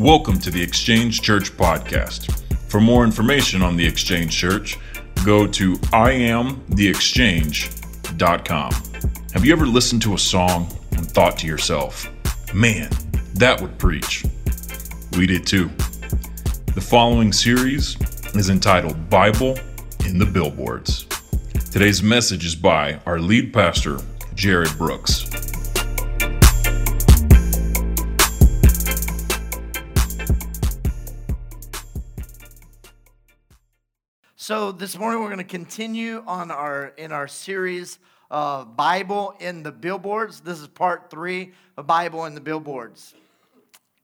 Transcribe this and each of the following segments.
Welcome to the Exchange Church podcast. For more information on the Exchange Church, go to iamtheexchange.com. Have you ever listened to a song and thought to yourself, man, that would preach? We did too. The following series is entitled Bible in the Billboards. Today's message is by our lead pastor, Jared Brooks. So this morning we're going to continue on our in our series uh, Bible in the billboards. This is part three of Bible in the billboards.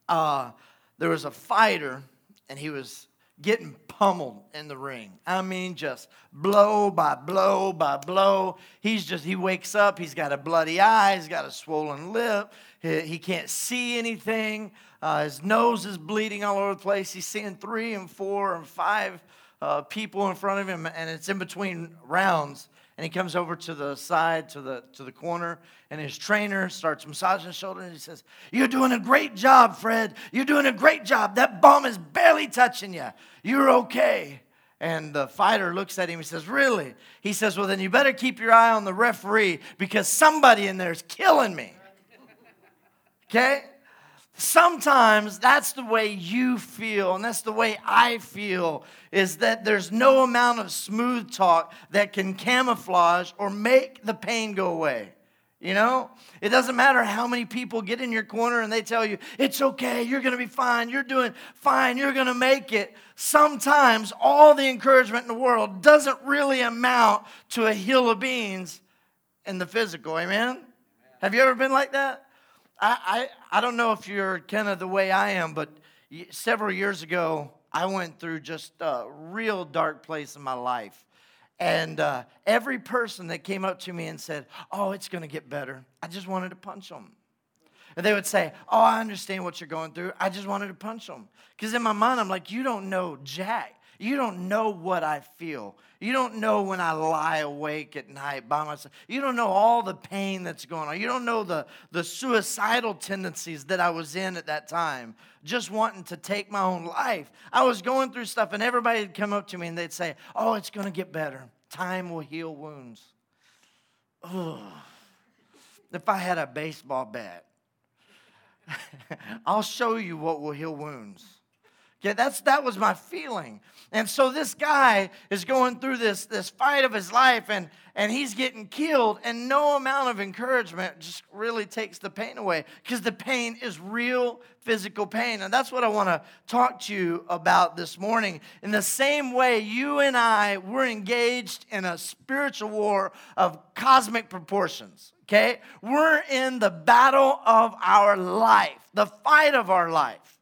Uh, there was a fighter, and he was getting pummeled in the ring. I mean, just blow by blow by blow. He's just he wakes up. He's got a bloody eye. He's got a swollen lip. He, he can't see anything. Uh, his nose is bleeding all over the place. He's seeing three and four and five uh, people in front of him, and it's in between rounds. And he comes over to the side, to the to the corner, and his trainer starts massaging his shoulder, and he says, "You're doing a great job, Fred. You're doing a great job. That bum is barely touching you. You're okay." And the fighter looks at him. He says, "Really?" He says, "Well, then you better keep your eye on the referee because somebody in there is killing me." Okay. Sometimes that's the way you feel, and that's the way I feel, is that there's no amount of smooth talk that can camouflage or make the pain go away. You know, it doesn't matter how many people get in your corner and they tell you, it's okay, you're gonna be fine, you're doing fine, you're gonna make it. Sometimes all the encouragement in the world doesn't really amount to a hill of beans in the physical. Amen? Have you ever been like that? I, I, I don't know if you're kind of the way I am, but several years ago, I went through just a real dark place in my life. And uh, every person that came up to me and said, Oh, it's going to get better, I just wanted to punch them. And they would say, Oh, I understand what you're going through. I just wanted to punch them. Because in my mind, I'm like, You don't know Jack. You don't know what I feel. You don't know when I lie awake at night by myself. You don't know all the pain that's going on. You don't know the, the suicidal tendencies that I was in at that time, just wanting to take my own life. I was going through stuff, and everybody would come up to me and they'd say, Oh, it's going to get better. Time will heal wounds. Ugh. If I had a baseball bat, I'll show you what will heal wounds. Okay, that's that was my feeling. And so this guy is going through this, this fight of his life and, and he's getting killed, and no amount of encouragement just really takes the pain away because the pain is real physical pain. And that's what I want to talk to you about this morning. In the same way, you and I, we're engaged in a spiritual war of cosmic proportions. Okay? We're in the battle of our life, the fight of our life.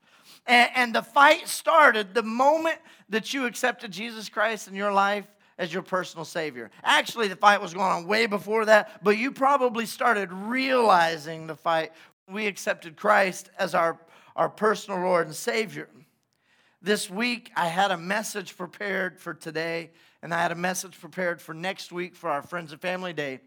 And, and the fight started the moment that you accepted Jesus Christ in your life as your personal Savior. Actually, the fight was going on way before that, but you probably started realizing the fight we accepted Christ as our, our personal Lord and Savior. This week, I had a message prepared for today, and I had a message prepared for next week for our Friends and Family Day.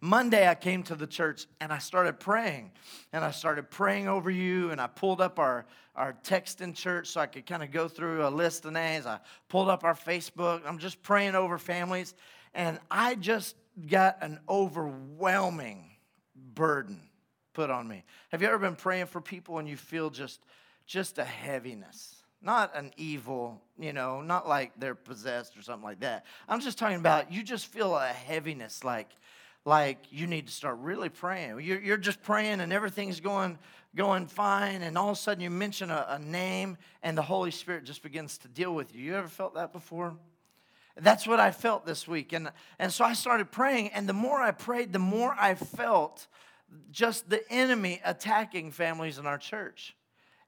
Monday, I came to the church and I started praying. And I started praying over you. And I pulled up our, our text in church so I could kind of go through a list of names. I pulled up our Facebook. I'm just praying over families. And I just got an overwhelming burden put on me. Have you ever been praying for people and you feel just, just a heaviness? Not an evil, you know, not like they're possessed or something like that. I'm just talking about you just feel a heaviness like, like you need to start really praying. You're, you're just praying and everything's going, going fine, and all of a sudden you mention a, a name and the Holy Spirit just begins to deal with you. You ever felt that before? That's what I felt this week. And, and so I started praying, and the more I prayed, the more I felt just the enemy attacking families in our church.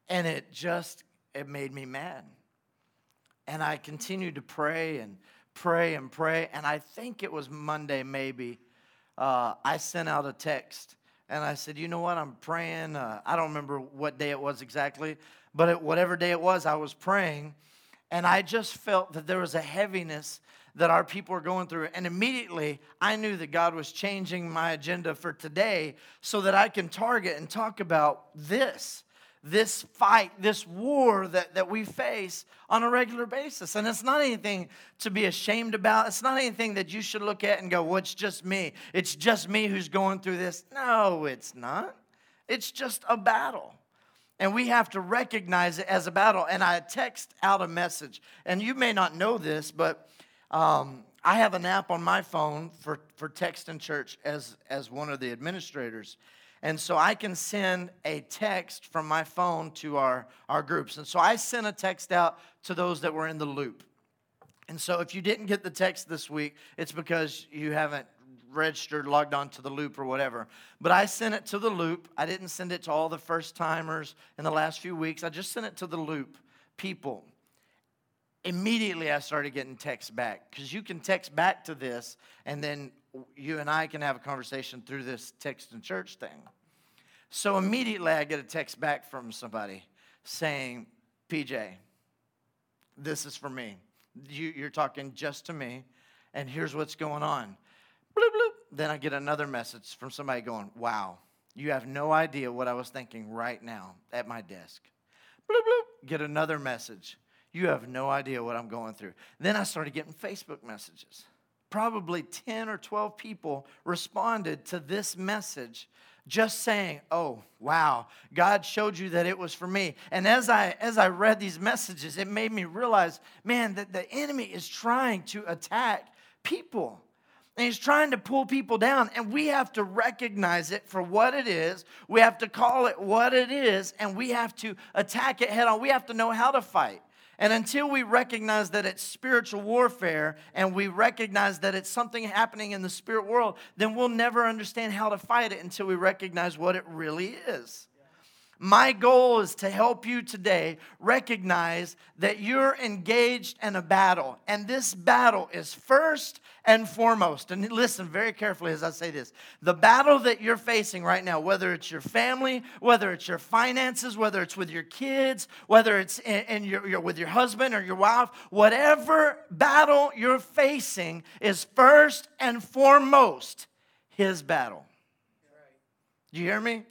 And it just, it made me mad. And I continued to pray and pray and pray. And I think it was Monday, maybe uh, I sent out a text and I said, you know what, I'm praying. Uh, I don't remember what day it was exactly, but it, whatever day it was, I was praying. And I just felt that there was a heaviness that our people were going through. And immediately I knew that God was changing my agenda for today so that I can target and talk about this this fight, this war that, that we face on a regular basis. And it's not anything to be ashamed about. It's not anything that you should look at and go, well, it's just me. It's just me who's going through this. No, it's not. It's just a battle. And we have to recognize it as a battle. And I text out a message. And you may not know this, but um, I have an app on my phone for, for text church as, as one of the administrators. And so I can send a text from my phone to our, our groups. And so I sent a text out to those that were in the loop. And so if you didn't get the text this week, it's because you haven't registered, logged on to the loop or whatever. But I sent it to the loop. I didn't send it to all the first timers in the last few weeks. I just sent it to the loop people. Immediately I started getting texts back because you can text back to this and then you and I can have a conversation through this Text In Church thing. So immediately I get a text back from somebody saying, PJ, this is for me. You, are talking just to me, and here's what's going on. Bloop, bloop. Then I get another message from somebody going, Wow, you have no idea what I was thinking right now at my desk. Bloop, bloop. Get another message. You have no idea what I'm going through. Then I started getting Facebook messages probably 10 or 12 people responded to this message just saying oh wow god showed you that it was for me. And as i as i read these messages it made me realize man that the enemy is trying to attack people. And he's trying to pull people down and we have to recognize it for what it is. We have to call it what it is and we have to attack it head on. We have to know how to fight and until we recognize that it's spiritual warfare and we recognize that it's something happening in the spirit world, then we'll never understand how to fight it until we recognize what it really is. My goal is to help you today recognize that you're engaged in a battle, and this battle is first and foremost. And listen very carefully as I say this the battle that you're facing right now, whether it's your family, whether it's your finances, whether it's with your kids, whether it's in, in your, your, with your husband or your wife, whatever battle you're facing is first and foremost his battle. Do you hear me?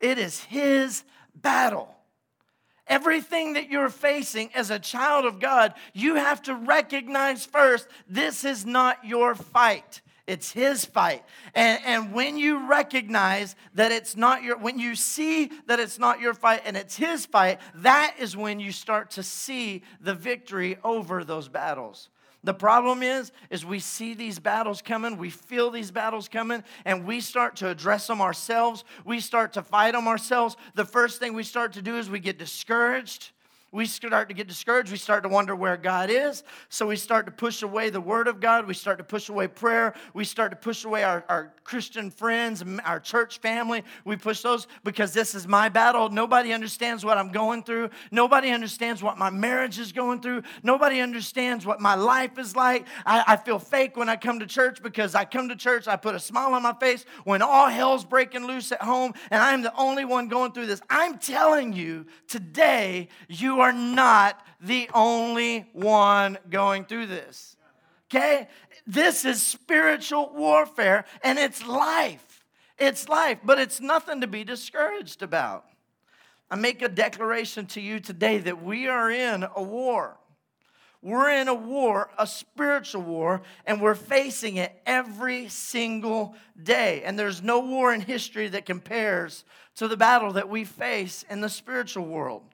It is His battle. Everything that you're facing as a child of God, you have to recognize first this is not your fight. It's his fight. And, and when you recognize that it's not your, when you see that it's not your fight and it's his fight, that is when you start to see the victory over those battles. The problem is, is we see these battles coming, we feel these battles coming, and we start to address them ourselves. We start to fight them ourselves. The first thing we start to do is we get discouraged we start to get discouraged. We start to wonder where God is. So we start to push away the Word of God. We start to push away prayer. We start to push away our, our Christian friends, our church family. We push those because this is my battle. Nobody understands what I'm going through. Nobody understands what my marriage is going through. Nobody understands what my life is like. I, I feel fake when I come to church because I come to church, I put a smile on my face when all hell's breaking loose at home and I'm the only one going through this. I'm telling you today, you you are not the only one going through this. Okay? This is spiritual warfare and it's life. It's life, but it's nothing to be discouraged about. I make a declaration to you today that we are in a war. We're in a war, a spiritual war, and we're facing it every single day. And there's no war in history that compares to the battle that we face in the spiritual world.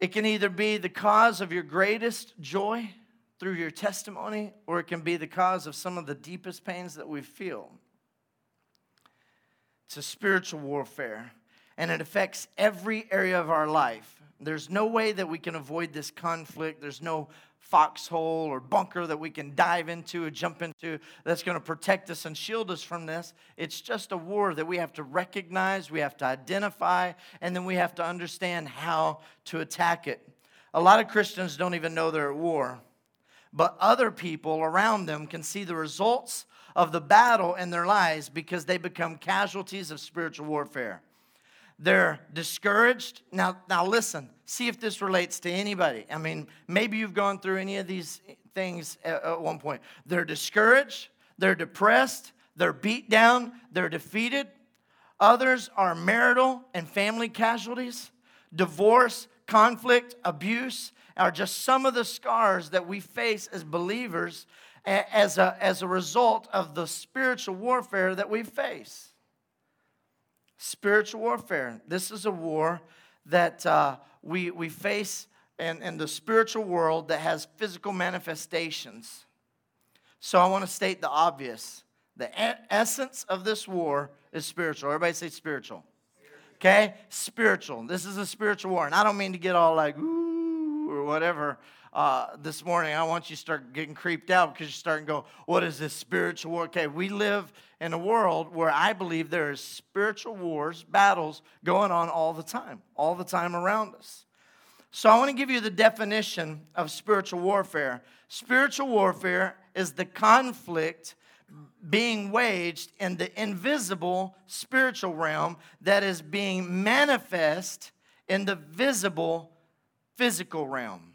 It can either be the cause of your greatest joy through your testimony, or it can be the cause of some of the deepest pains that we feel. It's a spiritual warfare, and it affects every area of our life. There's no way that we can avoid this conflict. There's no foxhole or bunker that we can dive into or jump into that's going to protect us and shield us from this. It's just a war that we have to recognize, we have to identify, and then we have to understand how to attack it. A lot of Christians don't even know they're at war, but other people around them can see the results of the battle in their lives because they become casualties of spiritual warfare. They're discouraged. Now, now listen, see if this relates to anybody. I mean, maybe you've gone through any of these things at, at one point. They're discouraged, they're depressed, they're beat down, they're defeated, Others are marital and family casualties, divorce, conflict, abuse, are just some of the scars that we face as believers as a, as a result of the spiritual warfare that we face. Spiritual warfare. This is a war that uh, we, we face in, in the spiritual world that has physical manifestations. So I want to state the obvious. The essence of this war is spiritual. Everybody say spiritual. Okay? Spiritual. This is a spiritual war. And I don't mean to get all like, ooh, or whatever uh, this morning. I want you to start getting creeped out because you're starting to go, what is this spiritual war? Okay, we live in a world where I believe there is spiritual wars, battles going on all the time, all the time around us. So I want to give you the definition of spiritual warfare. Spiritual warfare is the conflict being waged in the invisible spiritual realm that is being manifest in the visible physical realm.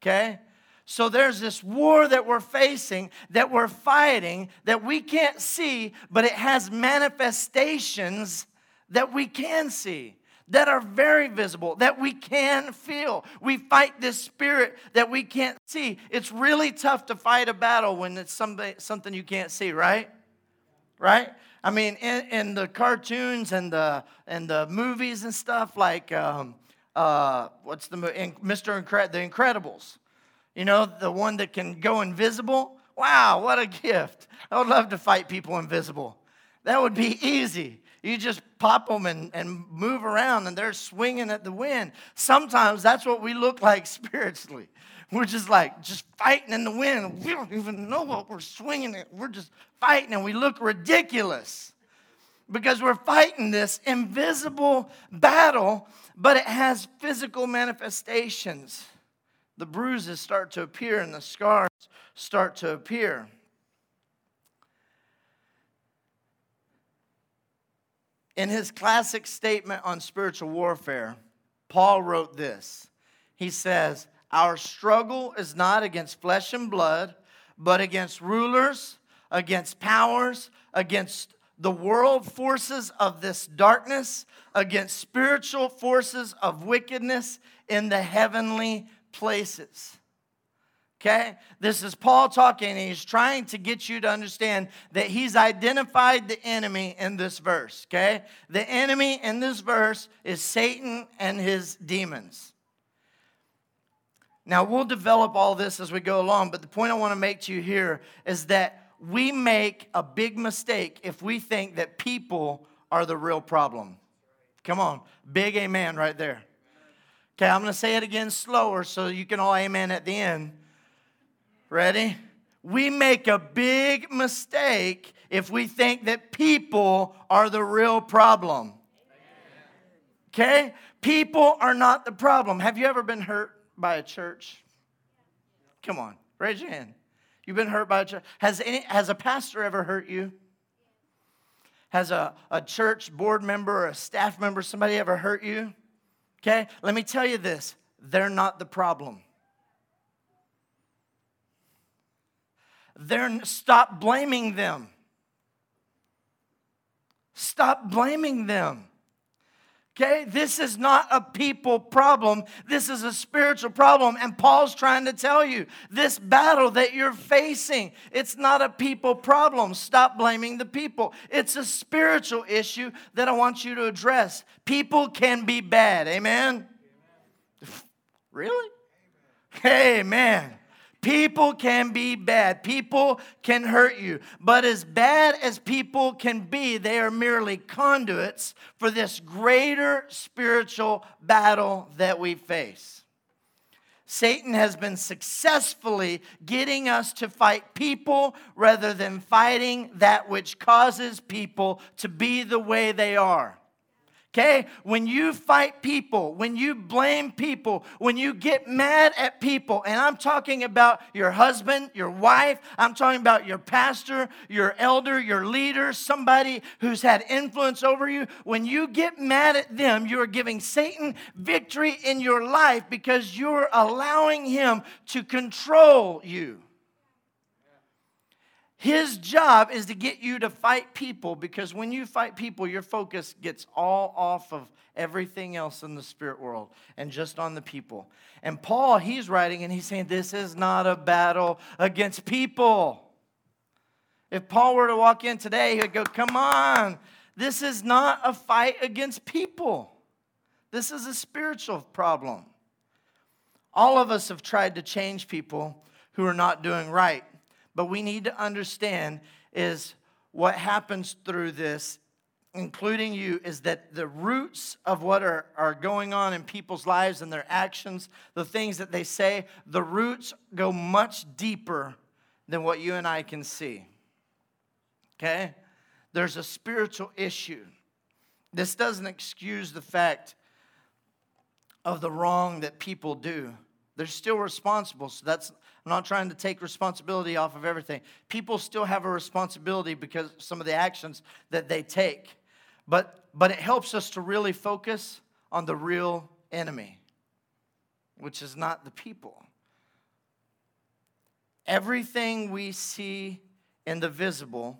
Okay? So there's this war that we're facing, that we're fighting, that we can't see, but it has manifestations that we can see that are very visible, that we can feel. We fight this spirit that we can't see. It's really tough to fight a battle when it's somebody, something you can't see, right? Right? I mean, in, in the cartoons and the and the movies and stuff like um, uh, what's the Mr. The Incredibles, you know, the one that can go invisible. Wow, what a gift! I would love to fight people invisible. That would be easy. You just pop them and, and move around, and they're swinging at the wind. Sometimes that's what we look like spiritually. We're just like, just fighting in the wind. We don't even know what we're swinging at. We're just fighting, and we look ridiculous because we're fighting this invisible battle, but it has physical manifestations. The bruises start to appear, and the scars start to appear. In his classic statement on spiritual warfare, Paul wrote this. He says, Our struggle is not against flesh and blood, but against rulers, against powers, against the world forces of this darkness, against spiritual forces of wickedness in the heavenly places. Okay? This is Paul talking, and he's trying to get you to understand that he's identified the enemy in this verse. Okay? The enemy in this verse is Satan and his demons. Now, we'll develop all this as we go along, but the point I want to make to you here is that we make a big mistake if we think that people are the real problem. Come on, big amen right there. Okay, I'm to say it again slower so you can all amen at the end. Ready? We make a big mistake if we think that people are the real problem. Okay? People are not the problem. Have you ever been hurt by a church? Come on, raise your hand. You've been hurt by a church. Has, any, has a pastor ever hurt you? Has a, a church board member or a staff member, somebody ever hurt you? Okay, let me tell you this they're not the problem. They're, stop blaming them. Stop blaming them. Okay, this is not a people problem. This is a spiritual problem. And Paul's trying to tell you this battle that you're facing, it's not a people problem. Stop blaming the people. It's a spiritual issue that I want you to address. People can be bad. Amen? Amen. Really? Amen. People can be bad. People can hurt you. But as bad as people can be, they are merely conduits for this greater spiritual battle that we face. Satan has been successfully getting us to fight people rather than fighting that which causes people to be the way they are. Okay? When you fight people, when you blame people, when you get mad at people, and I'm talking about your husband, your wife, I'm talking about your pastor, your elder, your leader, somebody who's had influence over you, when you get mad at them, you are giving Satan victory in your life because you're allowing him to control you. His job is to get you to fight people because when you fight people, your focus gets all off of everything else in the spirit world and just on the people. And Paul, he's writing and he's saying, This is not a battle against people. If Paul were to walk in today, he would go, Come on, this is not a fight against people. This is a spiritual problem. All of us have tried to change people who are not doing right. But we need to understand is what happens through this, including you, is that the roots of what are, are going on in people's lives and their actions, the things that they say, the roots go much deeper than what you and I can see. Okay? There's a spiritual issue. This doesn't excuse the fact of the wrong that people do. They're still responsible. So that's I'm not trying to take responsibility off of everything. People still have a responsibility because some of the actions that they take. But but it helps us to really focus on the real enemy, which is not the people. Everything we see in the visible,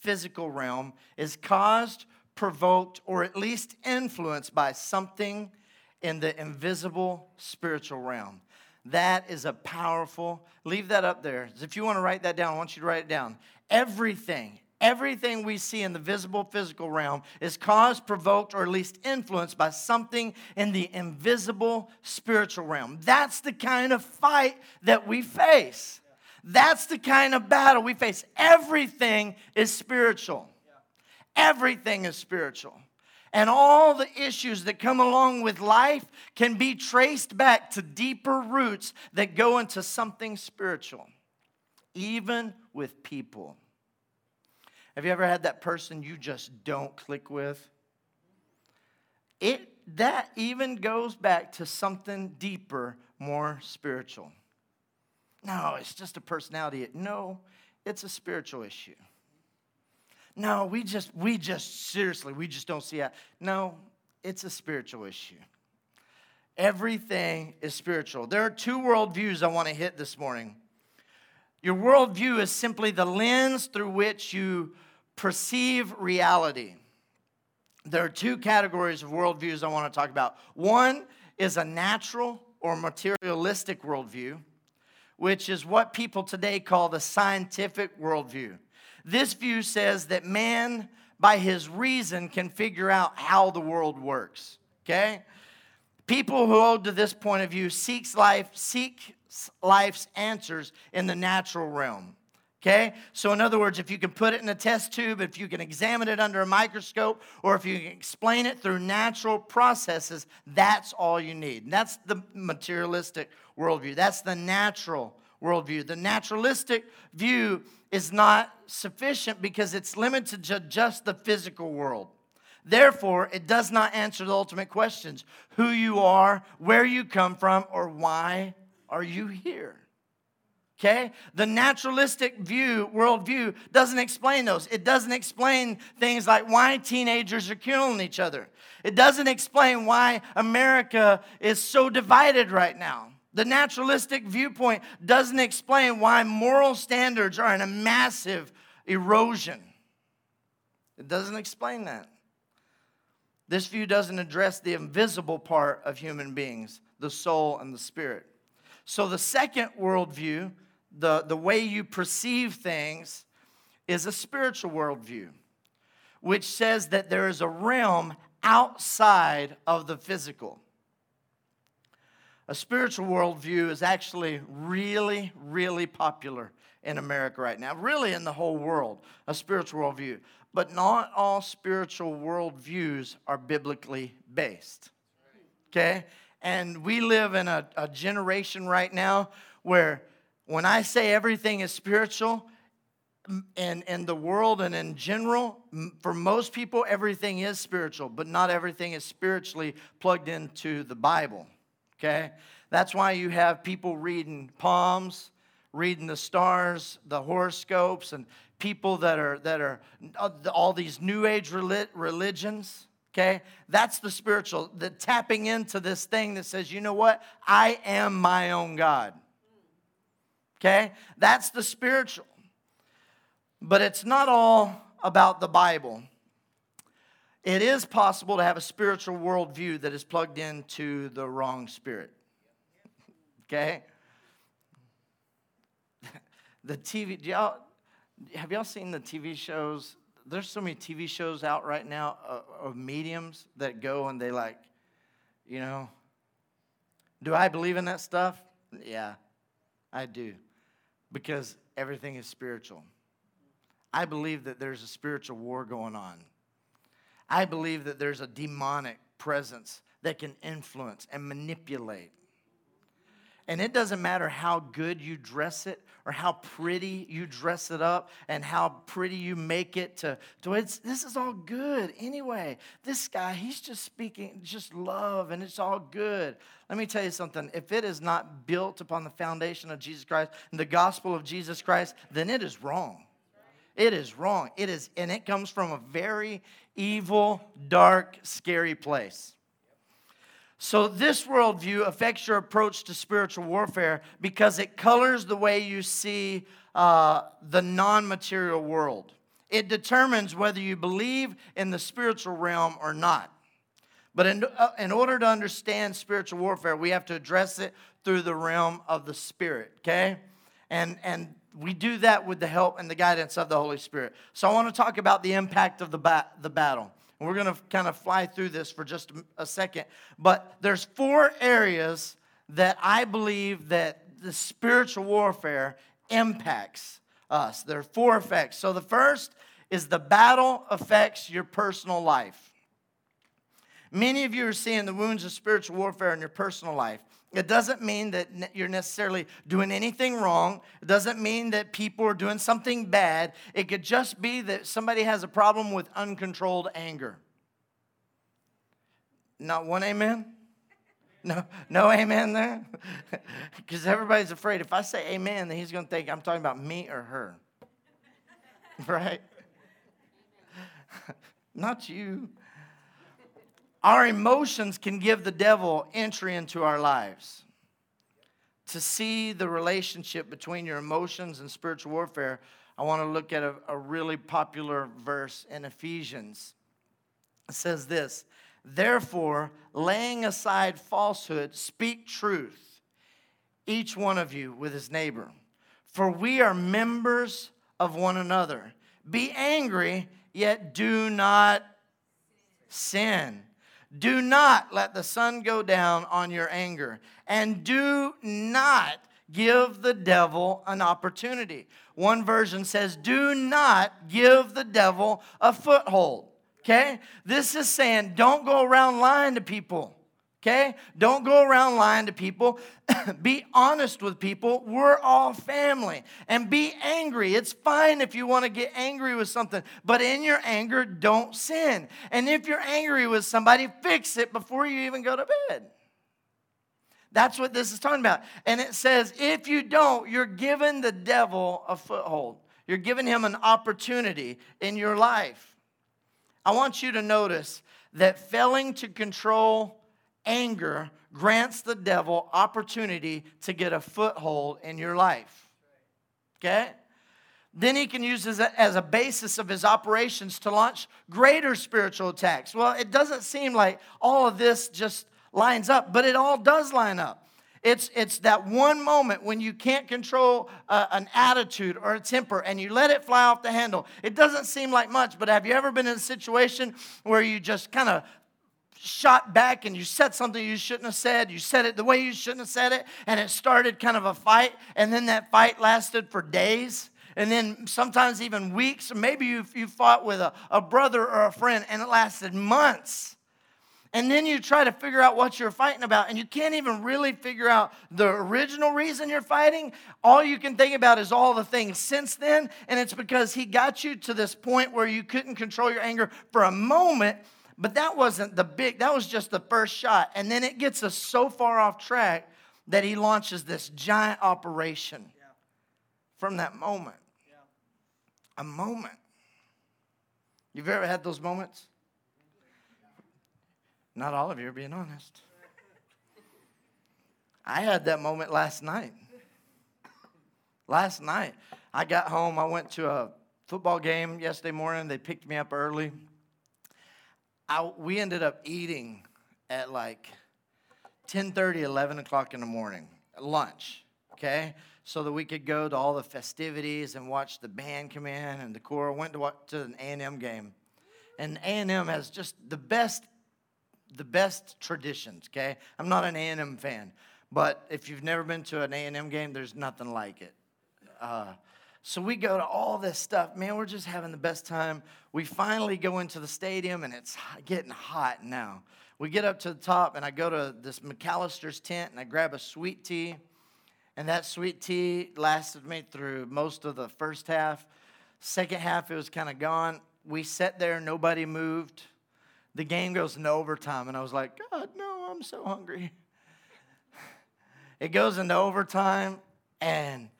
physical realm is caused, provoked, or at least influenced by something in the invisible spiritual realm. That is a powerful, leave that up there. If you want to write that down, I want you to write it down. Everything, everything we see in the visible physical realm is caused, provoked, or at least influenced by something in the invisible spiritual realm. That's the kind of fight that we face. That's the kind of battle we face. Everything is spiritual. Everything is spiritual. And all the issues that come along with life can be traced back to deeper roots that go into something spiritual, even with people. Have you ever had that person you just don't click with? It that even goes back to something deeper, more spiritual. No, it's just a personality. No, it's a spiritual issue. No, we just, we just, seriously, we just don't see it. No, it's a spiritual issue. Everything is spiritual. There are two worldviews I want to hit this morning. Your worldview is simply the lens through which you perceive reality. There are two categories of worldviews I want to talk about. One is a natural or materialistic worldview, which is what people today call the scientific worldview. This view says that man, by his reason, can figure out how the world works. Okay? People who hold to this point of view seeks life, seek life's answers in the natural realm. Okay? So, in other words, if you can put it in a test tube, if you can examine it under a microscope, or if you can explain it through natural processes, that's all you need. And that's the materialistic worldview. That's the natural worldview. The naturalistic view is not sufficient because it's limited to just the physical world. Therefore, it does not answer the ultimate questions who you are, where you come from, or why are you here. Okay? The naturalistic view, worldview, doesn't explain those. It doesn't explain things like why teenagers are killing each other. It doesn't explain why America is so divided right now. The naturalistic viewpoint doesn't explain why moral standards are in a massive erosion. It doesn't explain that. This view doesn't address the invisible part of human beings, the soul and the spirit. So, the second worldview, the, the way you perceive things, is a spiritual worldview, which says that there is a realm outside of the physical a spiritual worldview is actually really, really popular in America right now, really in the whole world, a spiritual worldview. But not all spiritual worldviews are biblically based. Okay? And we live in a, a generation right now where when I say everything is spiritual, in, in the world and in general, for most people, everything is spiritual, but not everything is spiritually plugged into the Bible okay? That's why you have people reading palms, reading the stars, the horoscopes, and people that are that are uh, all these new age religions. Okay, that's the spiritual, the tapping into this thing that says, you know what, I am my own God. Okay, that's the spiritual. But it's not all about the Bible. It is possible to have a spiritual worldview that is plugged into the wrong spirit. Okay? The TV, y'all, have y'all seen the TV shows? There's so many TV shows out right now of, of mediums that go and they like, you know, do I believe in that stuff? Yeah, I do. Because everything is spiritual. I believe that there's a spiritual war going on. I believe that there's a demonic presence that can influence and manipulate. And it doesn't matter how good you dress it or how pretty you dress it up and how pretty you make it to, to it's, this is all good anyway. This guy, he's just speaking just love and it's all good. Let me tell you something. If it is not built upon the foundation of Jesus Christ and the gospel of Jesus Christ, then it is wrong. It is wrong. It is, and it comes from a very evil, dark, scary place. So, this worldview affects your approach to spiritual warfare because it colors the way you see uh, the non material world. It determines whether you believe in the spiritual realm or not. But in, uh, in order to understand spiritual warfare, we have to address it through the realm of the spirit, okay? And, and we do that with the help and the guidance of the Holy Spirit. So I want to talk about the impact of the, ba- the battle. And we're going to kind of fly through this for just a second. But there's four areas that I believe that the spiritual warfare impacts us. There are four effects. So the first is the battle affects your personal life. Many of you are seeing the wounds of spiritual warfare in your personal life. It doesn't mean that you're necessarily doing anything wrong. It doesn't mean that people are doing something bad. It could just be that somebody has a problem with uncontrolled anger. Not one amen? No, no amen there? Because everybody's afraid if I say amen, then he's going to think I'm talking about me or her. right? Not you. Our emotions can give the devil entry into our lives. To see the relationship between your emotions and spiritual warfare, I want to look at a, a really popular verse in Ephesians. It says this Therefore, laying aside falsehood, speak truth, each one of you with his neighbor. For we are members of one another. Be angry, yet do not sin. Do not let the sun go down on your anger, and do not give the devil an opportunity. One version says, Do not give the devil a foothold. Okay? This is saying, don't go around lying to people. Okay? Don't go around lying to people. be honest with people. We're all family. And be angry. It's fine if you want to get angry with something, but in your anger, don't sin. And if you're angry with somebody, fix it before you even go to bed. That's what this is talking about. And it says, if you don't, you're giving the devil a foothold. You're giving him an opportunity in your life. I want you to notice that failing to control anger grants the devil opportunity to get a foothold in your life. Okay? Then he can use this as a basis of his operations to launch greater spiritual attacks. Well, it doesn't seem like all of this just lines up, but it all does line up. It's, it's that one moment when you can't control uh, an attitude or a temper and you let it fly off the handle. It doesn't seem like much, but have you ever been in a situation where you just kind of shot back and you said something you shouldn't have said. You said it the way you shouldn't have said it, and it started kind of a fight, and then that fight lasted for days. And then sometimes even weeks, maybe you, you fought with a, a brother or a friend and it lasted months. And then you try to figure out what you're fighting about, and you can't even really figure out the original reason you're fighting. All you can think about is all the things since then, and it's because he got you to this point where you couldn't control your anger for a moment, but that wasn't the big, that was just the first shot. And then it gets us so far off track that he launches this giant operation yeah. from that moment. Yeah. A moment. You've ever had those moments? Not all of you are being honest. I had that moment last night. Last night, I got home. I went to a, football game yesterday morning. They picked me up early. I, we ended up eating at like 10:30, 11 o'clock in the morning, lunch. Okay, so that we could go to all the festivities and watch the band come in and the choir. Went to watch, to an A&M game, and A&M has just the best, the best traditions. Okay, I'm not an A&M fan, but if you've never been to an A&M game, there's nothing like it. Uh, so we go to all this stuff. Man, we're just having the best time. We finally go into the stadium and it's getting hot now. We get up to the top and I go to this McAlister's tent and I grab a sweet tea. And that sweet tea lasted me through most of the first half. Second half, it was kind of gone. We sat there, nobody moved. The game goes into overtime, and I was like, God, no, I'm so hungry. It goes into overtime, and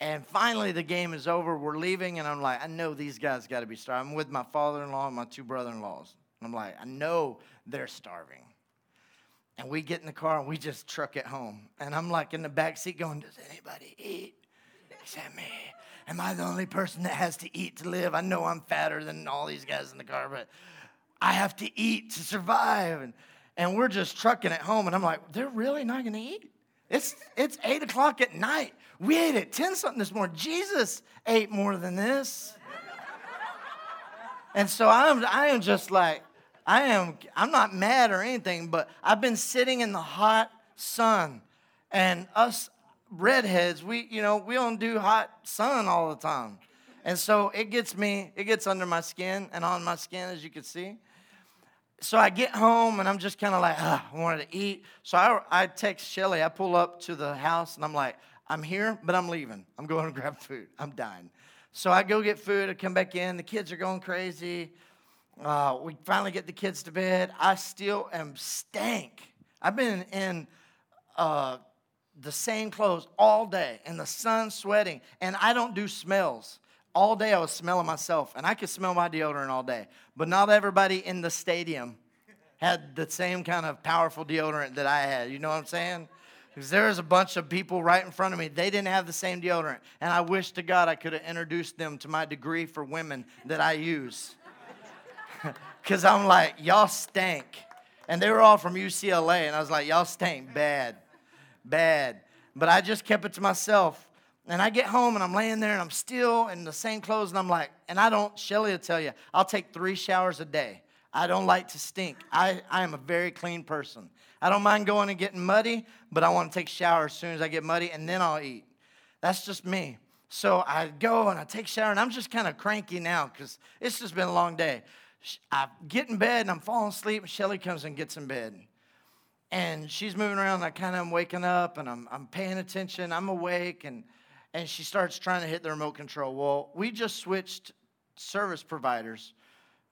and finally, the game is over. We're leaving, and I'm like, I know these guys got to be starving. I'm with my father in law and my two brother in laws. I'm like, I know they're starving. And we get in the car and we just truck it home. And I'm like in the back seat going, Does anybody eat? Except me. Am I the only person that has to eat to live? I know I'm fatter than all these guys in the car, but I have to eat to survive. And, and we're just trucking it home. And I'm like, They're really not going to eat? It's, it's 8 o'clock at night. We ate at 10 something this morning. Jesus ate more than this. And so I'm, I am just like, I am, I'm not mad or anything, but I've been sitting in the hot sun. And us redheads, we, you know, we don't do hot sun all the time. And so it gets me, it gets under my skin and on my skin, as you can see so I get home and I'm just kind of like, I wanted to eat. So I, I text Shelly. I pull up to the house and I'm like, I'm here, but I'm leaving. I'm going to grab food. I'm dying. So I go get food. I come back in. The kids are going crazy. Uh, we finally get the kids to bed. I still am stank. I've been in uh, the same clothes all day in the sun, sweating, and I don't do smells all day I was smelling myself, and I could smell my deodorant all day. But not everybody in the stadium had the same kind of powerful deodorant that I had. You know what I'm saying? Because there was a bunch of people right in front of me. They didn't have the same deodorant. And I wish to God I could have introduced them to my degree for women that I use. Because I'm like, y'all stank. And they were all from UCLA. And I was like, y'all stank bad, bad. But I just kept it to myself. And I get home and I'm laying there and I'm still in the same clothes and I'm like, and I don't, Shelly will tell you, I'll take three showers a day. I don't like to stink. I, I am a very clean person. I don't mind going and getting muddy, but I want to take showers as soon as I get muddy and then I'll eat. That's just me. So I go and I take shower and I'm just kind of cranky now because it's just been a long day. I get in bed and I'm falling asleep and Shelly comes and gets in bed and she's moving around. And I kind of am waking up and I'm, I'm paying attention. I'm awake and and she starts trying to hit the remote control. Well, we just switched service providers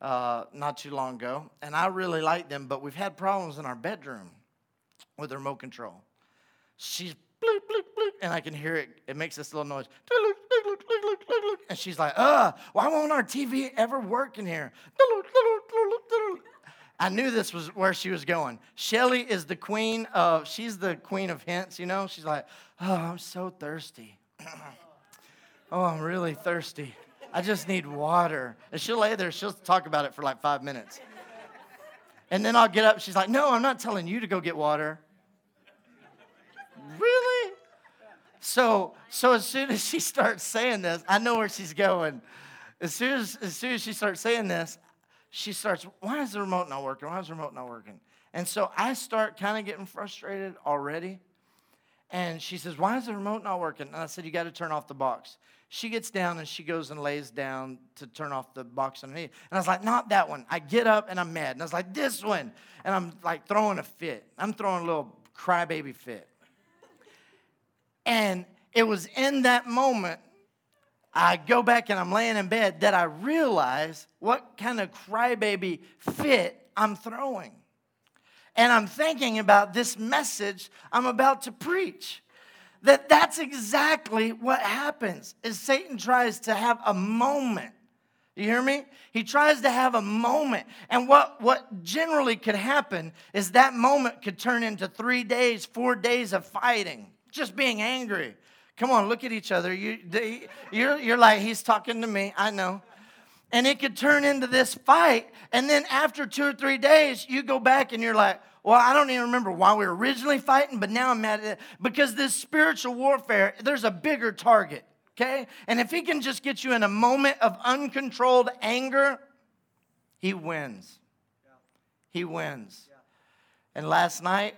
uh, not too long ago, and I really like them, but we've had problems in our bedroom with the remote control. She's bloop, bloop, bloop, and I can hear it. It makes this little noise. And she's like, uh, why won't our TV ever work in here? I knew this was where she was going. Shelly is the queen of, she's the queen of hints, you know? She's like, oh, I'm so thirsty. Oh, I'm really thirsty. I just need water. And she'll lay there, she'll talk about it for like five minutes. And then I'll get up. She's like, No, I'm not telling you to go get water. really? So, so as soon as she starts saying this, I know where she's going. As soon as, as soon as she starts saying this, she starts, Why is the remote not working? Why is the remote not working? And so I start kind of getting frustrated already. And she says, Why is the remote not working? And I said, You got to turn off the box. She gets down and she goes and lays down to turn off the box underneath. And I was like, Not that one. I get up and I'm mad. And I was like, This one. And I'm like throwing a fit. I'm throwing a little crybaby fit. And it was in that moment I go back and I'm laying in bed that I realize what kind of crybaby fit I'm throwing and I'm thinking about this message I'm about to preach. That that's exactly what happens is Satan tries to have a moment. You hear me? He tries to have a moment. And what, what generally could happen is that moment could turn into three days, four days of fighting, just being angry, Come on, look at each other. You, you're, you're like, he's talking to me. I know. And it could turn into this fight. And then after two or three days, you go back and you're like, well, I don't even remember why we were originally fighting, but now I'm mad at it. Because this spiritual warfare, there's a bigger target, okay? And if he can just get you in a moment of uncontrolled anger, he wins. He wins. And last night,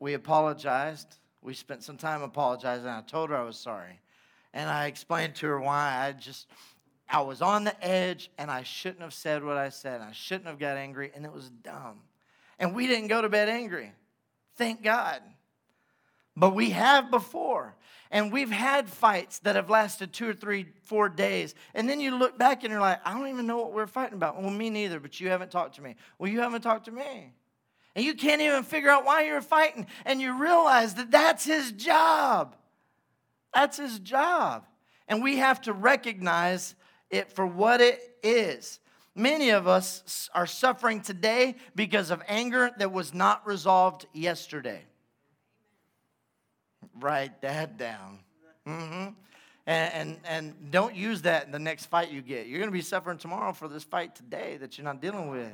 we apologized we spent some time apologizing. I told her I was sorry. And I explained to her why I just, I was on the edge and I shouldn't have said what I said. I shouldn't have got angry and it was dumb. And we didn't go to bed angry. Thank God. But we have before. And we've had fights that have lasted two or three, four days. And then you look back and you're like, I don't even know what we're fighting about. Well, me neither, but you haven't talked to me. Well, you haven't talked to me and you can't even figure out why you're fighting, and you realize that that's his job. That's his job. And we have to recognize it for what it is. Many of us are suffering today because of anger that was not resolved yesterday. Write that down. Mm-hmm. And, and, and don't use that in the next fight you get. You're going to be suffering tomorrow for this fight today that you're not dealing with.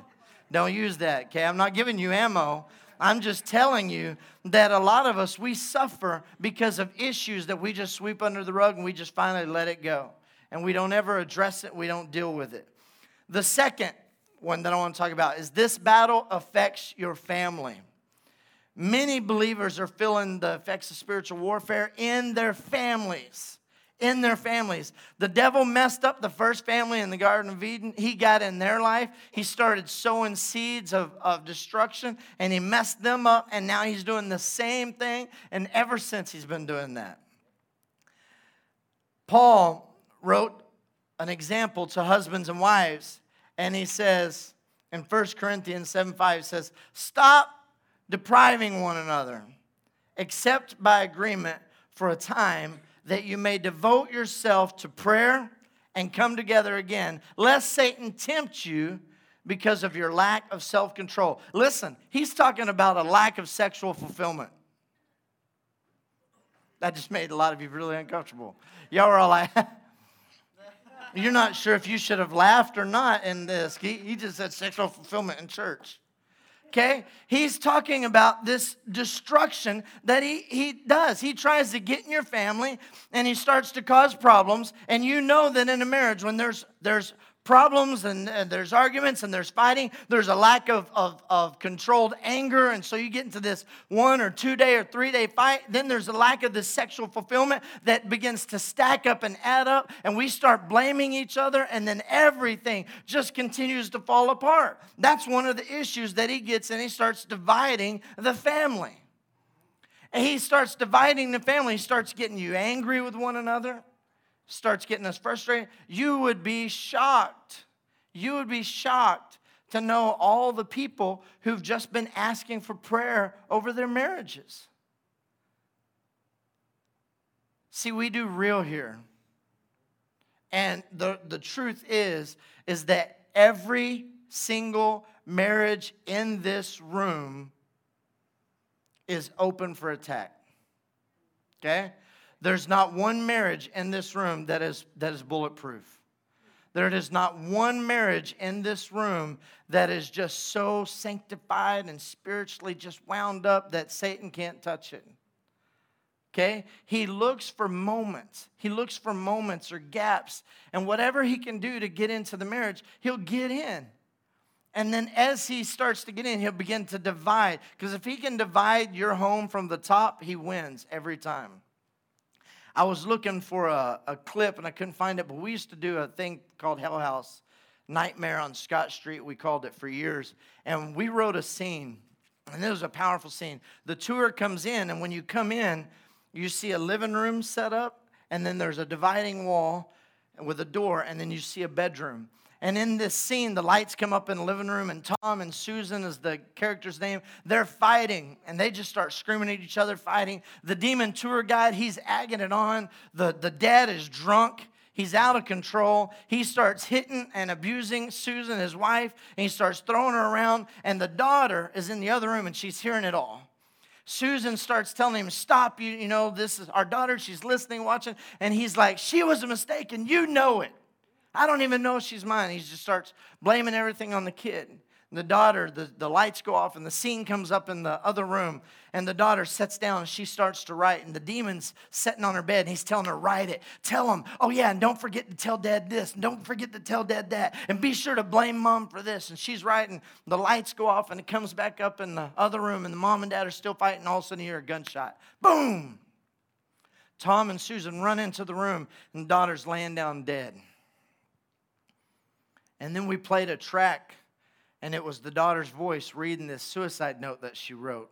Don't use that, okay? I'm not giving you ammo. I'm just telling you that a lot of us, we suffer because of issues that we just sweep under the rug and we just finally let it go. And we don't ever address it, we don't deal with it. The second one that I want to talk about is this battle affects your family. Many believers are feeling the effects of spiritual warfare in their families in their families. The devil messed up the first family in the Garden of Eden. He got in their life. He started sowing seeds of, of destruction and he messed them up. And now he's doing the same thing. And ever since he's been doing that. Paul wrote an example to husbands and wives. And he says in 1 Corinthians 7 5 says, Stop depriving one another, except by agreement for a time that you may devote yourself to prayer and come together again, lest Satan tempt you because of your lack of self control. Listen, he's talking about a lack of sexual fulfillment. That just made a lot of you really uncomfortable. Y'all were all like, you're not sure if you should have laughed or not in this. He, he just said sexual fulfillment in church okay? He's talking about this destruction that he, he does. He tries to get in your family and he starts to cause problems. And you know that in a marriage, when there's, there's problems and, and, there's arguments and there's fighting. There's a lack of, of, of controlled anger. And so you get into this one or two day or three day fight. Then there's a lack of this sexual fulfillment that begins to stack up and add up. And we start blaming each other. And then everything just continues to fall apart. That's one of the issues that he gets and he starts dividing the family. And he starts dividing the family. He starts getting you angry with one another starts getting us frustrated, you would be shocked. You would be shocked to know all the people who've just been asking for prayer over their marriages. See, we do real here. And the, the truth is, is that every single marriage in this room is open for attack. Okay? There's not one marriage in this room that is, that is bulletproof. There is not one marriage in this room that is just so sanctified and spiritually just wound up that Satan can't touch it. Okay? He looks for moments. He looks for moments or gaps. And whatever he can do to get into the marriage, he'll get in. And then as he starts to get in, he'll begin to divide. Because if he can divide your home from the top, he wins every time. I was looking for a, a clip and I couldn't find it, but we used to do a thing called Hell House Nightmare on Scott Street. We called it for years. And we wrote a scene, and it was a powerful scene. The tour comes in, and when you come in, you see a living room set up, and then there's a dividing wall with a door, and then you see a bedroom. And in this scene, the lights come up in the living room, and Tom and Susan is the character's name. They're fighting, and they just start screaming at each other, fighting. The demon tour guide, he's agging it on. The, the dad is drunk. He's out of control. He starts hitting and abusing Susan, his wife, and he starts throwing her around. And the daughter is in the other room, and she's hearing it all. Susan starts telling him, Stop, you, you know, this is our daughter. She's listening, watching. And he's like, She was a mistake, and you know it. I don't even know if she's mine. He just starts blaming everything on the kid the daughter, the, the lights go off, and the scene comes up in the other room. And the daughter sits down and she starts to write. And the demon's sitting on her bed and he's telling her, Write it. Tell him, oh yeah, and don't forget to tell dad this. And don't forget to tell dad that. And be sure to blame mom for this. And she's writing. The lights go off and it comes back up in the other room. And the mom and dad are still fighting. All of a sudden, you hear a gunshot. Boom! Tom and Susan run into the room and the daughter's laying down dead. And then we played a track and it was the daughter's voice reading this suicide note that she wrote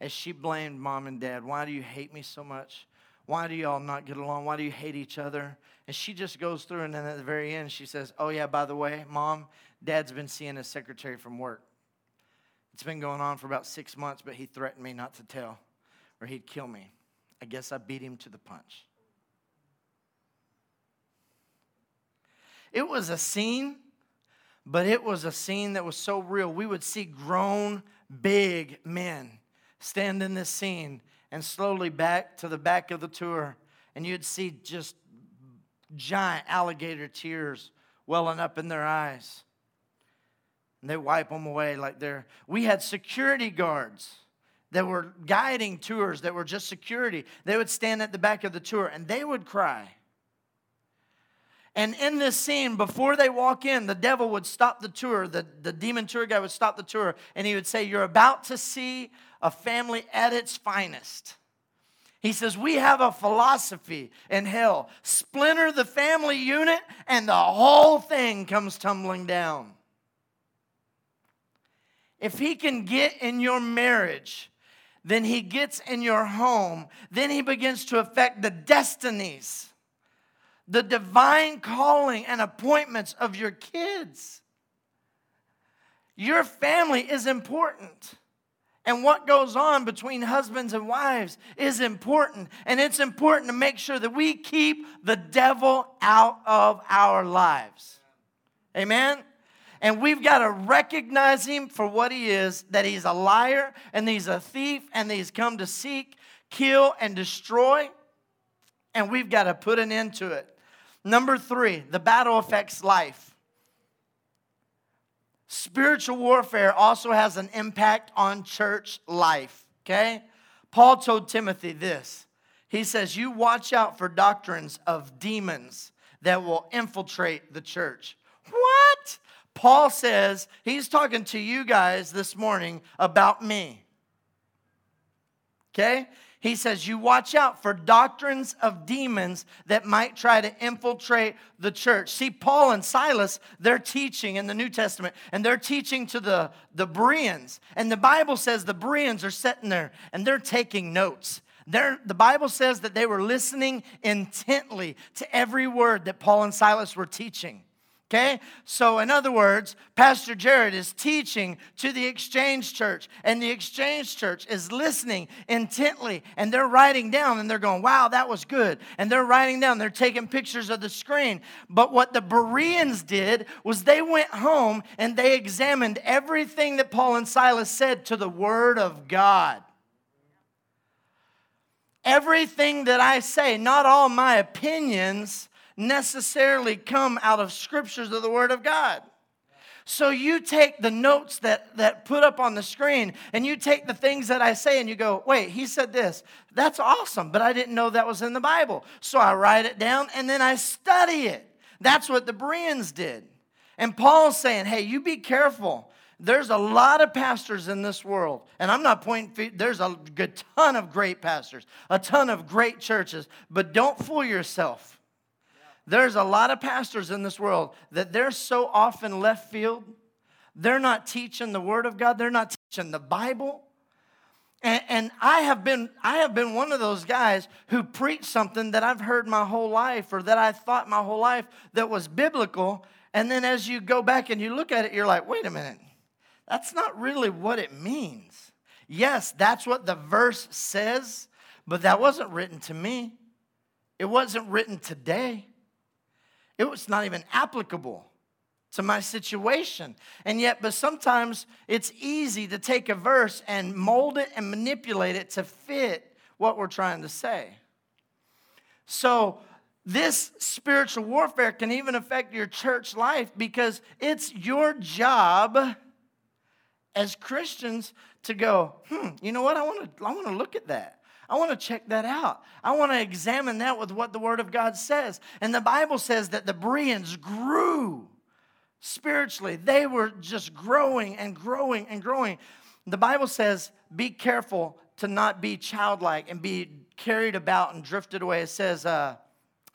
as she blamed mom and dad. Why do you hate me so much? Why do y'all not get along? Why do you hate each other? And she just goes through, and then at the very end, she says, Oh, yeah, by the way, mom, dad's been seeing his secretary from work. It's been going on for about six months, but he threatened me not to tell, or he'd kill me. I guess I beat him to the punch. It was a scene but it was a scene that was so real. We would see grown, big men stand in this scene and slowly back to the back of the tour, and you'd see just giant alligator tears welling up in their eyes. And they wipe them away like they're. We had security guards that were guiding tours that were just security. They would stand at the back of the tour and they would cry. And in this scene, before they walk in, the devil would stop the tour. The, the demon tour guy would stop the tour and he would say, You're about to see a family at its finest. He says, We have a philosophy in hell splinter the family unit, and the whole thing comes tumbling down. If he can get in your marriage, then he gets in your home, then he begins to affect the destinies the divine calling and appointments of your kids. Your family is important. And what goes on between husbands and wives is important. And it's important to make sure that we keep the devil out of our lives. Amen? And we've got to recognize him for what he is that he's a liar and he's a thief and he's come to seek, kill, and destroy. And we've got to put an end to it. Number three, the battle affects life. Spiritual warfare also has an impact on church life, okay? Paul told Timothy this. He says, You watch out for doctrines of demons that will infiltrate the church. What? Paul says he's talking to you guys this morning about me. Okay? He says, You watch out for doctrines of demons that might try to infiltrate the church. See, Paul and Silas, they're teaching in the New Testament, and they're teaching to the, the Bereans. And the Bible says the Bereans are sitting there and they're taking notes. They're, the Bible says that they were listening intently to every word that Paul and Silas were teaching. Okay? So, in other words, Pastor Jared is teaching to the exchange church, and the exchange church is listening intently, and they're writing down and they're going, wow, that was good. And they're writing down, they're taking pictures of the screen. But what the Bereans did was they went home and they examined everything that Paul and Silas said to the Word of God. Everything that I say, not all my opinions necessarily come out of scriptures of the Word of God. So you take the notes that, that put up on the screen and you take the things that I say and you go, wait, he said this. That's awesome, but I didn't know that was in the Bible. So I write it down and then I study it. That's what the Bereans did. And Paul's saying, hey, you be careful. There's a lot of pastors in this world, and I'm not pointing, there's a good ton of great pastors, a ton of great churches, but don't fool yourself. There's a lot of pastors in this world that they're so often left field. They're not teaching the Word of God, they're not teaching the Bible. And, and, I have been I have been one of those guys who preached something that I've heard my whole life or that I thought my whole life that was biblical. And then as you go back and you look at it, you're like, wait a minute, that's not really what it means. Yes, that's what the verse says, but that wasn't written to me. It wasn't written today. It was not even applicable. to my situation. And yet, but sometimes it's easy to take a verse and mold it and manipulate it to fit what we're trying to say. So, this spiritual warfare can even affect your church life because it's your job as Christians to go, hmm, you know what? I want to I want to look at that. I want to check that out. I want to examine that with what the Word of God says. And the Bible says that the Bereans grew spiritually. They were just growing and growing and growing. The Bible says, be careful to not be childlike and be carried about and drifted away. It says, uh,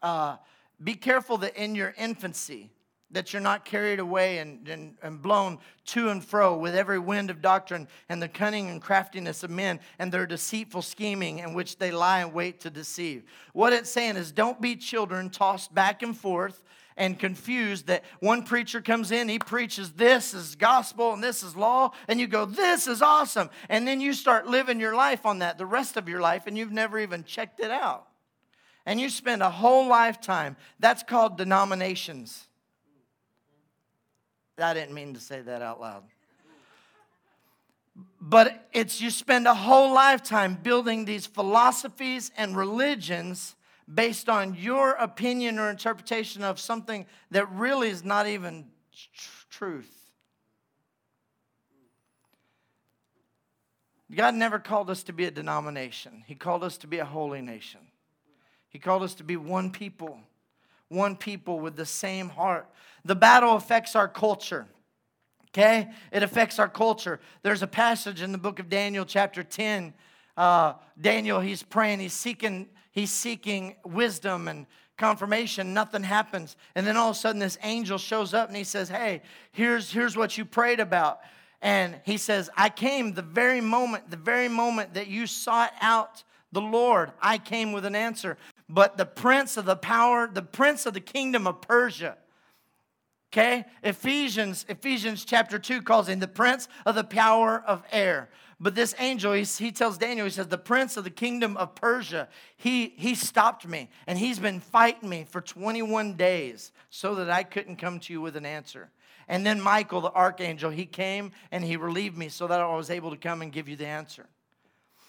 uh, be careful that in your infancy, that you're not carried away and, and, and blown to and fro with every wind of doctrine and the cunning and craftiness of men and their deceitful scheming in which they lie in wait to deceive. What it's saying is don't be children tossed back and forth and confused that one preacher comes in, he preaches this is gospel and this is law, and you go, This is awesome. And then you start living your life on that the rest of your life, and you've never even checked it out. And you spend a whole lifetime. That's called denominations. I didn't mean to say that out loud. But it's you spend a whole lifetime building these philosophies and religions based on your opinion or interpretation of something that really is not even tr- truth. God never called us to be a denomination, He called us to be a holy nation. He called us to be one people, one people with the same heart. The battle affects our culture. Okay? It affects our culture. There's a passage in the book of Daniel, chapter 10. Uh, Daniel, he's praying, he's seeking he's seeking wisdom and confirmation nothing happens and then all of a sudden this angel shows up and he says hey here's here's what you prayed about and he says i came the very moment the very moment that you sought out the lord i came with an answer but the prince of the power the prince of the kingdom of persia okay ephesians ephesians chapter 2 calls him the prince of the power of air but this angel, he, he tells Daniel, he says, the prince of the kingdom of Persia, he, he stopped me and he's been fighting me for 21 days so that I couldn't come to you with an answer. And then Michael, the archangel, he came and he relieved me so that I was able to come and give you the answer.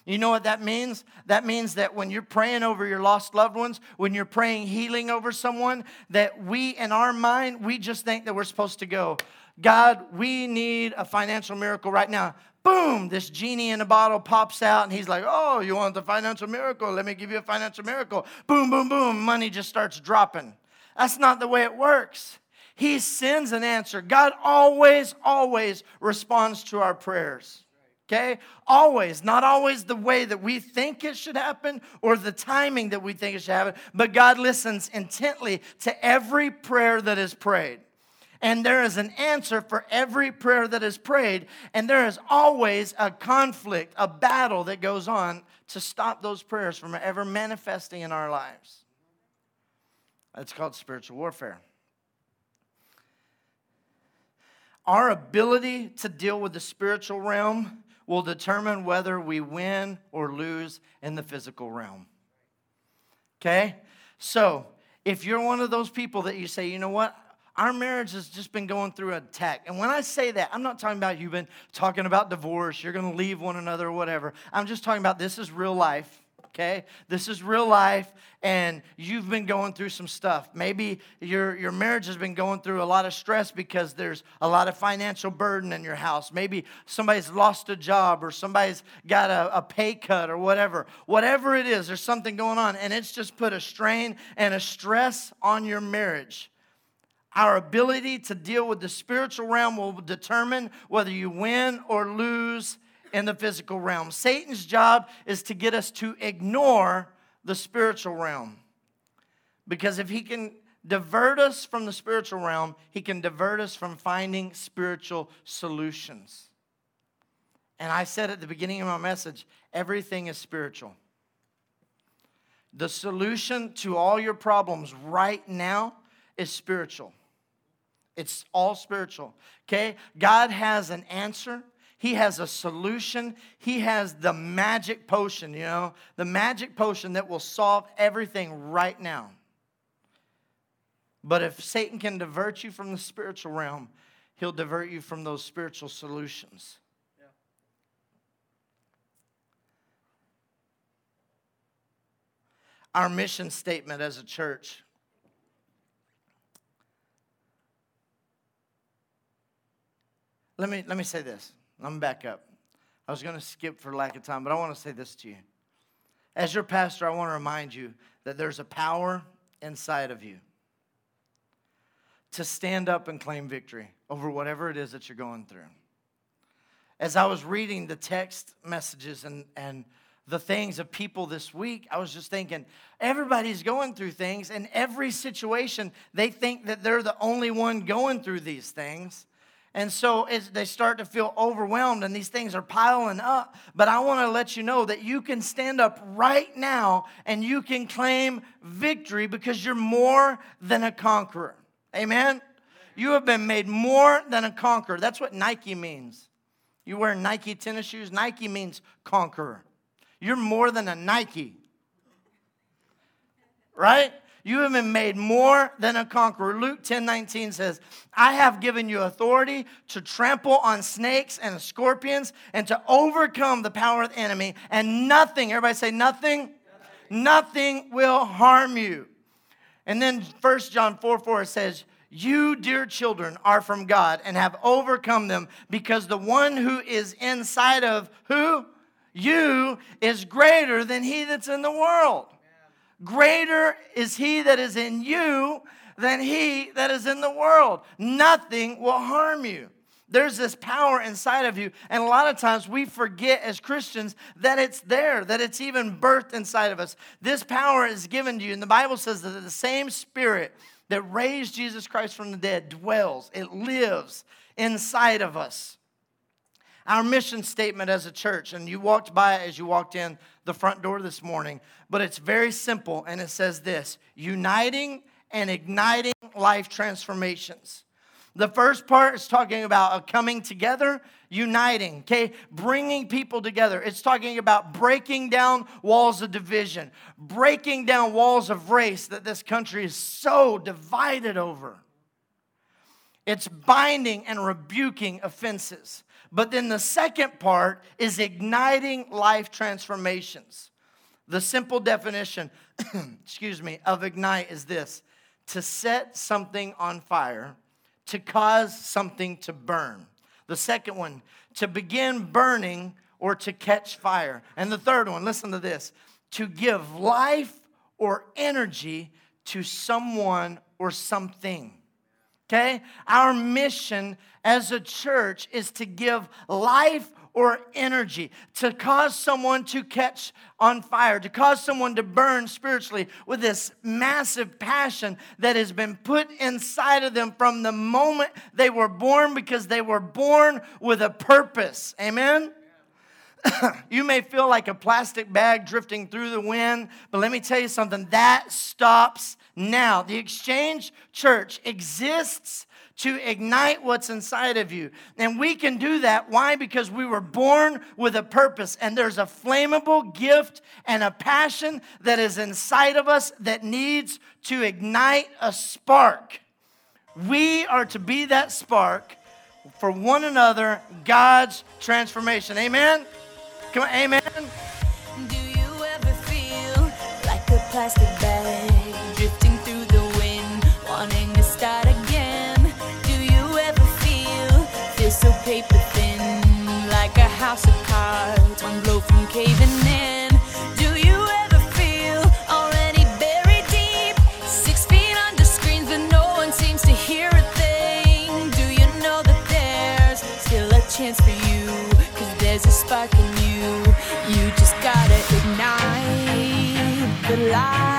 You know what that means? That means that when you're praying over your lost loved ones, when you're praying healing over someone, that we, in our mind, we just think that we're supposed to go, God, we need a financial miracle right now boom, this genie in a bottle pops out, and he's like, Oh, you want the financial miracle? Let me give you a financial miracle. Boom, boom, boom, money just starts dropping. That's not the way it works. He sends an answer. God always, always responds to our prayers. Okay? Always. Not always the way that we think it should happen or the timing that we think it should happen, but God listens intently to every prayer that is prayed. And there is an answer for every prayer that is prayed. And there is always a conflict, a battle that goes on to stop those prayers from ever manifesting in our lives. It's called spiritual warfare. Our ability to deal with the spiritual realm will determine whether we win or lose in the physical realm. Okay? So, if you're one of those people that you say, you know what, our marriage has just been going through an attack. And when I say that, I'm not talking about you've been talking about divorce, you're going to leave one another or whatever. I'm just talking about this is real life, okay? This is real life, and you've been going through some stuff. Maybe your, your marriage has been going through a lot of stress because there's a lot of financial burden in your house. Maybe somebody's lost a job or somebody's got a, a pay cut or whatever. Whatever it is, there's something going on, and it's just put a strain and a stress on your marriage. Our ability to deal with the spiritual realm will determine whether you win or lose in the physical realm. Satan's job is to get us to ignore the spiritual realm. Because if he can divert us from the spiritual realm, he can divert us from finding spiritual solutions. And I said at the beginning of my message everything is spiritual. The solution to all your problems right now is spiritual. It's all spiritual. Okay? God has an answer. He has a solution. He has the magic potion, you know, the magic potion that will solve everything right now. But if Satan can divert you from the spiritual realm, he'll divert you from those spiritual solutions. Our mission statement as a church let me, let me say this. I'm back up. I was going to skip for lack of time, but I want to say this to you. As your pastor, I want to remind you that there's a power inside of you to stand up and claim victory over whatever it is that you're going through. As I was reading the text messages and, and the things of people this week, I was just thinking, everybody's going through things, and every situation, they think that they're the only one going through these things. And so they start to feel overwhelmed and these things are piling up. But I want to let you know that you can stand up right now and you can claim victory because you're more than a conqueror. Amen? You have been made more than a conqueror. That's what Nike means. You wear Nike tennis shoes, Nike means conqueror. You're more than a Nike. Right? You have been made more than a conqueror. Luke 10 19 says, I have given you authority to trample on snakes and scorpions and to overcome the power of the enemy, and nothing, everybody say, nothing, nothing, nothing will harm you. And then 1 John 4 4 says, You, dear children, are from God and have overcome them because the one who is inside of who? You is greater than he that's in the world. Greater is he that is in you than he that is in the world. Nothing will harm you. There's this power inside of you. And a lot of times we forget as Christians that it's there, that it's even birthed inside of us. This power is given to you. And the Bible says that the same spirit that raised Jesus Christ from the dead dwells, it lives inside of us. Our mission statement as a church, and you walked by it as you walked in the front door this morning, but it's very simple and it says this uniting and igniting life transformations. The first part is talking about a coming together, uniting, okay? Bringing people together. It's talking about breaking down walls of division, breaking down walls of race that this country is so divided over. It's binding and rebuking offenses. But then the second part is igniting life transformations. The simple definition, excuse me, of ignite is this to set something on fire, to cause something to burn. The second one, to begin burning or to catch fire. And the third one, listen to this to give life or energy to someone or something. Okay? Our mission as a church is to give life or energy, to cause someone to catch on fire, to cause someone to burn spiritually with this massive passion that has been put inside of them from the moment they were born because they were born with a purpose. Amen? you may feel like a plastic bag drifting through the wind, but let me tell you something that stops now. The Exchange Church exists to ignite what's inside of you. And we can do that. Why? Because we were born with a purpose, and there's a flammable gift and a passion that is inside of us that needs to ignite a spark. We are to be that spark for one another, God's transformation. Amen? Come on, amen. Do you ever feel like a plastic bag drifting through the wind, wanting to start again? Do you ever feel so paper thin, like a house of cards, one blow from caving in? side.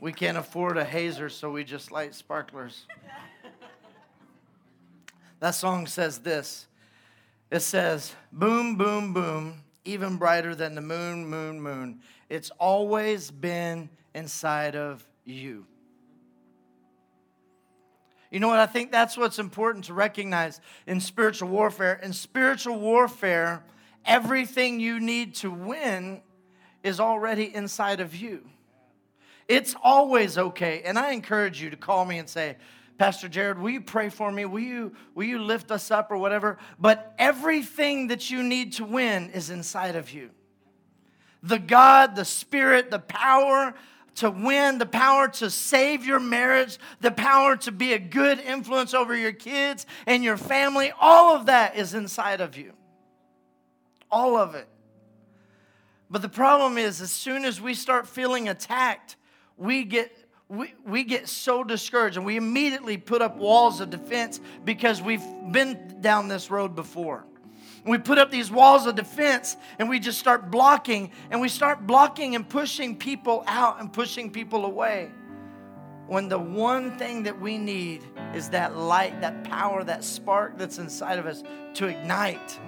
We can't afford a hazer, so we just light sparklers. that song says this it says, Boom, boom, boom, even brighter than the moon, moon, moon. It's always been inside of you. You know what? I think that's what's important to recognize in spiritual warfare. In spiritual warfare, everything you need to win is already inside of you. It's always okay. And I encourage you to call me and say, Pastor Jared, will you pray for me? Will you, will you lift us up or whatever? But everything that you need to win is inside of you. The God, the Spirit, the power to win, the power to save your marriage, the power to be a good influence over your kids and your family, all of that is inside of you. All of it. But the problem is, as soon as we start feeling attacked, we get we, we get so discouraged and we immediately put up walls of defense because we've been down this road before. We put up these walls of defense and we just start blocking and we start blocking and pushing people out and pushing people away. When the one thing that we need is that light, that power, that spark that's inside of us to ignite.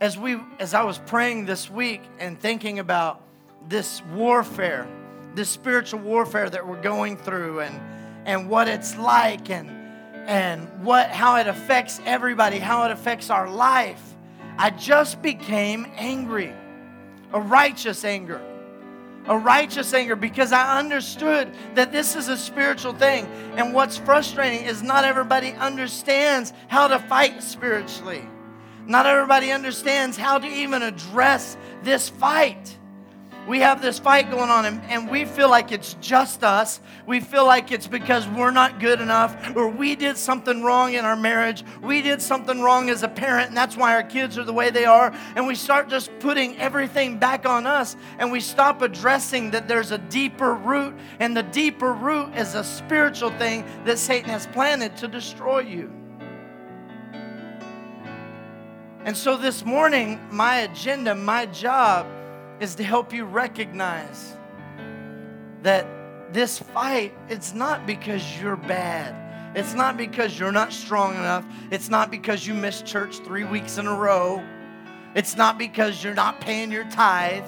As we as I was praying this week and thinking about this warfare, this spiritual warfare that we're going through and, and what it's like and, and what, how it affects everybody, how it affects our life, I just became angry, a righteous anger. A righteous anger because I understood that this is a spiritual thing. And what's frustrating is not everybody understands how to fight spiritually. Not everybody understands how to even address this fight we have this fight going on and, and, we feel like it's just us. We feel like it's because we're not good enough or we did something wrong in our marriage. We did something wrong as a parent and that's why our kids are the way they are. And we start just putting everything back on us and we stop addressing that there's a deeper root and the deeper root is a spiritual thing that Satan has planted to destroy you. And so this morning, my agenda, my job, is to help you recognize that this fight, it's not because you're bad. It's not because you're not strong enough. It's not because you missed church three weeks in a row. It's not because you're not paying your tithe.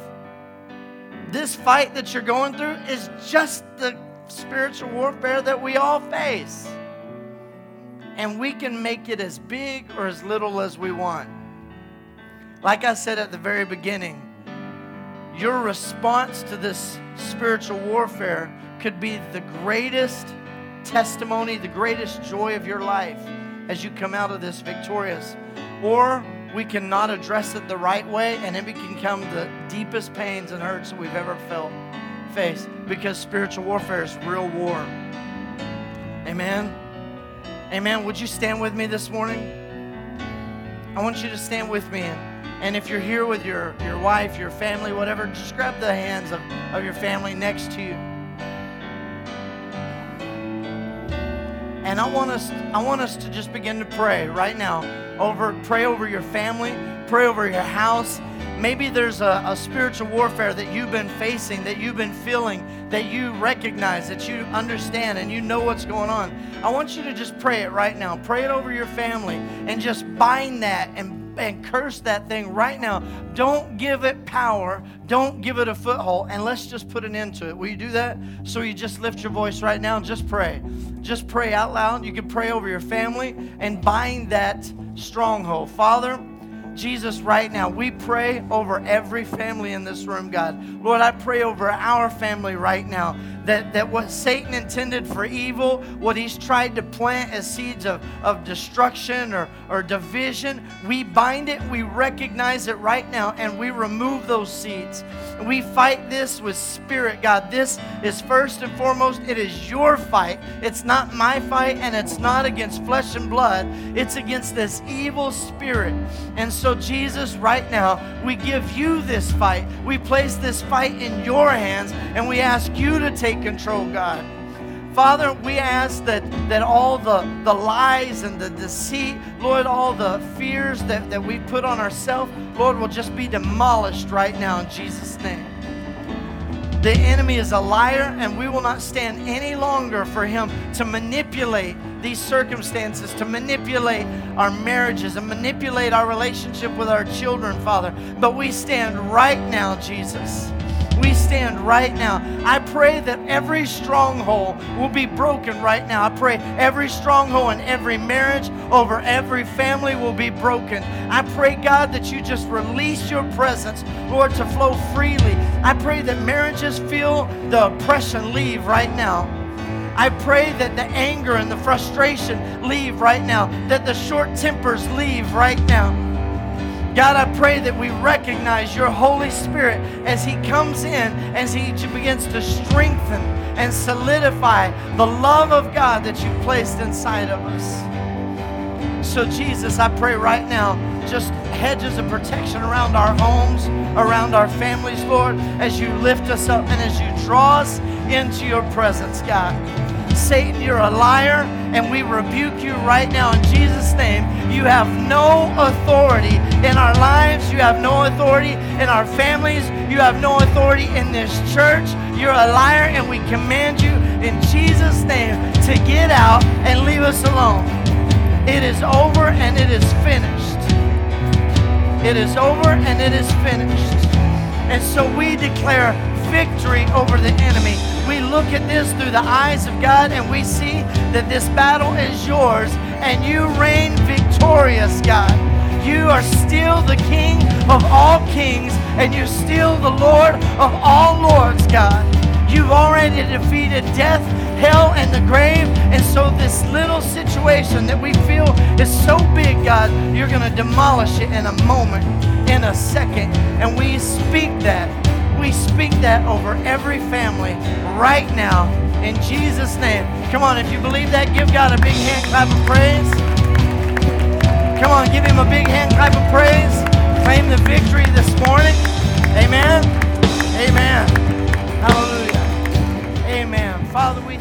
This fight that you're going through is just the spiritual warfare that we all face. And we can make it as big or as little as we want. Like I said at the very beginning, your response to this spiritual warfare could be the greatest testimony, the greatest joy of your life as you come out of this victorious. Or we cannot address it the right way and it can become the deepest pains and hurts that we've ever felt face because spiritual warfare is real war. Amen. Amen. Would you stand with me this morning? I want you to stand with me. And if you're here with your, your wife, your family, whatever, just grab the hands of, of your family next to you. And I want us I want us to just begin to pray right now. Over pray over your family, pray over your house. Maybe there's a, a spiritual warfare that you've been facing, that you've been feeling, that you recognize, that you understand, and you know what's going on. I want you to just pray it right now. Pray it over your family and just bind that and and curse that thing right now. Don't give it power. Don't give it a foothold. And let's just put an end to it. Will you do that? So you just lift your voice right now and just pray. Just pray out loud. You can pray over your family and bind that stronghold. Father, Jesus, right now, we pray over every family in this room, God. Lord, I pray over our family right now that, that what Satan intended for evil, what he's tried to plant as seeds of, of destruction or, or division, we bind it, we recognize it right now, and we remove those seeds. We fight this with spirit, God. This is first and foremost, it is your fight. It's not my fight, and it's not against flesh and blood. It's against this evil spirit. And so, Jesus, right now, we give you this fight. We place this fight in your hands, and we ask you to take control, God. Father, we ask that, that all the, the lies and the deceit, Lord, all the fears that, that we put on ourselves, Lord, will just be demolished right now in Jesus' name. The enemy is a liar, and we will not stand any longer for him to manipulate these circumstances, to manipulate our marriages, and manipulate our relationship with our children, Father. But we stand right now, Jesus we stand right now. I pray that every stronghold will be broken right now. I pray every stronghold in every marriage, over every family will be broken. I pray, God, that you just release your presence, Lord, to flow freely. I pray that marriages feel the oppression leave right now. I pray that the anger and the frustration leave right now, that the short tempers leave right now. God, I pray that we recognize your Holy Spirit as He comes in, as He begins to strengthen and solidify the love of God that you placed inside of us. So, Jesus, I pray right now, just hedges of protection around our homes, around our families, Lord, as you lift us up and as you draw us into your presence, God. Satan, you're a liar, and we rebuke you right now in Jesus' name. You have no authority in our lives. You have no authority in our families. You have no authority in this church. You're a liar, and we command you in Jesus' name to get out and leave us alone. It is over and it is finished. It is over and it is finished. And so we declare victory over the enemy. We look at this through the eyes of God and we see that this battle is yours and you reign victorious, God. You are still the King of all kings and you're still the Lord of all lords, God. You've already defeated death, hell, and the grave. And so, this little situation that we feel is so big, God, you're going to demolish it in a moment, in a second. And we speak that we speak that over every family right now in Jesus' name. Come on, if you believe that, give God a big hand clap of praise. Come on, give him a big hand clap of praise. Claim the victory this morning. Amen. Amen. Hallelujah. Amen. Father, we